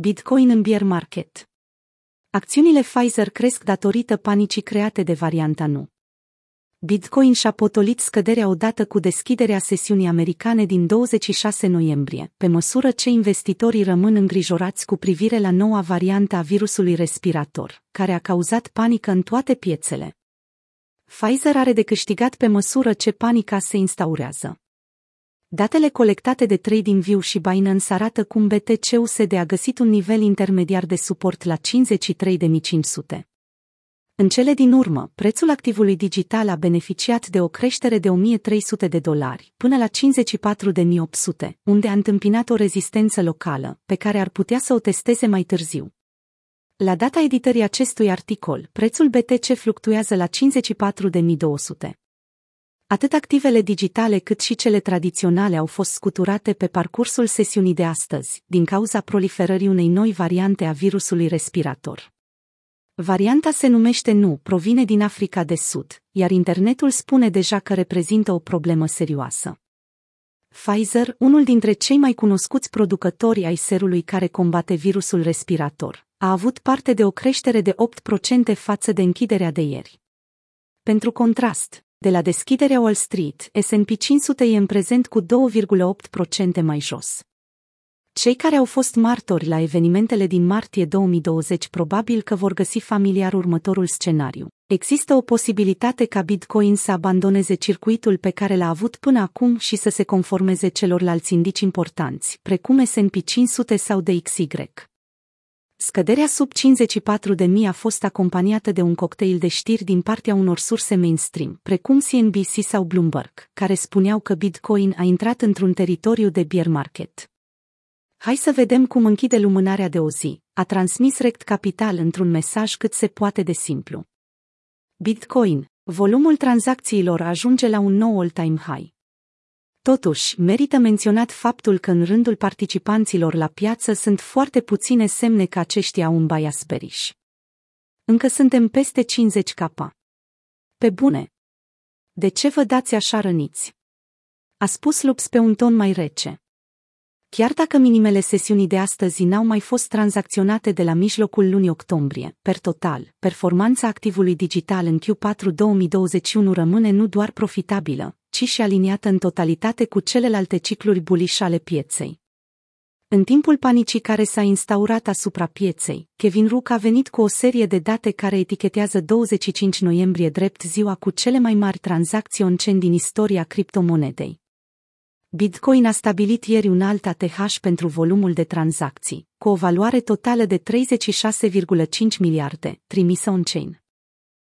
Bitcoin în bear market. Acțiunile Pfizer cresc datorită panicii create de varianta nu. Bitcoin și-a potolit scăderea odată cu deschiderea sesiunii americane din 26 noiembrie, pe măsură ce investitorii rămân îngrijorați cu privire la noua variantă a virusului respirator, care a cauzat panică în toate piețele. Pfizer are de câștigat pe măsură ce panica se instaurează. Datele colectate de TradingView și Binance arată cum BTC-USD a găsit un nivel intermediar de suport la 53.500. În cele din urmă, prețul activului digital a beneficiat de o creștere de 1300 de dolari până la 54.800, unde a întâmpinat o rezistență locală, pe care ar putea să o testeze mai târziu. La data editării acestui articol, prețul BTC fluctuează la 54.200. Atât activele digitale cât și cele tradiționale au fost scuturate pe parcursul sesiunii de astăzi, din cauza proliferării unei noi variante a virusului respirator. Varianta se numește Nu, provine din Africa de Sud, iar internetul spune deja că reprezintă o problemă serioasă. Pfizer, unul dintre cei mai cunoscuți producători ai serului care combate virusul respirator, a avut parte de o creștere de 8% față de închiderea de ieri. Pentru contrast, de la deschiderea Wall Street, S&P 500 e în prezent cu 2,8% mai jos. Cei care au fost martori la evenimentele din martie 2020 probabil că vor găsi familiar următorul scenariu. Există o posibilitate ca Bitcoin să abandoneze circuitul pe care l-a avut până acum și să se conformeze celorlalți indici importanți, precum S&P 500 sau DXY. Scăderea sub 54 de mii a fost acompaniată de un cocktail de știri din partea unor surse mainstream, precum CNBC sau Bloomberg, care spuneau că Bitcoin a intrat într-un teritoriu de bear market. Hai să vedem cum închide lumânarea de o zi, a transmis Rect Capital într-un mesaj cât se poate de simplu. Bitcoin, volumul tranzacțiilor ajunge la un nou all-time high. Totuși, merită menționat faptul că în rândul participanților la piață sunt foarte puține semne că aceștia au un bias bearish. Încă suntem peste 50 capa. Pe bune. De ce vă dați așa răniți? A spus Lups pe un ton mai rece. Chiar dacă minimele sesiunii de astăzi n-au mai fost tranzacționate de la mijlocul lunii octombrie, per total, performanța activului digital în Q4 2021 rămâne nu doar profitabilă, ci și aliniată în totalitate cu celelalte cicluri buliș ale pieței. În timpul panicii care s-a instaurat asupra pieței, Kevin Rook a venit cu o serie de date care etichetează 25 noiembrie drept ziua cu cele mai mari tranzacții on din istoria criptomonedei. Bitcoin a stabilit ieri un alt ATH pentru volumul de tranzacții, cu o valoare totală de 36,5 miliarde, trimisă on-chain.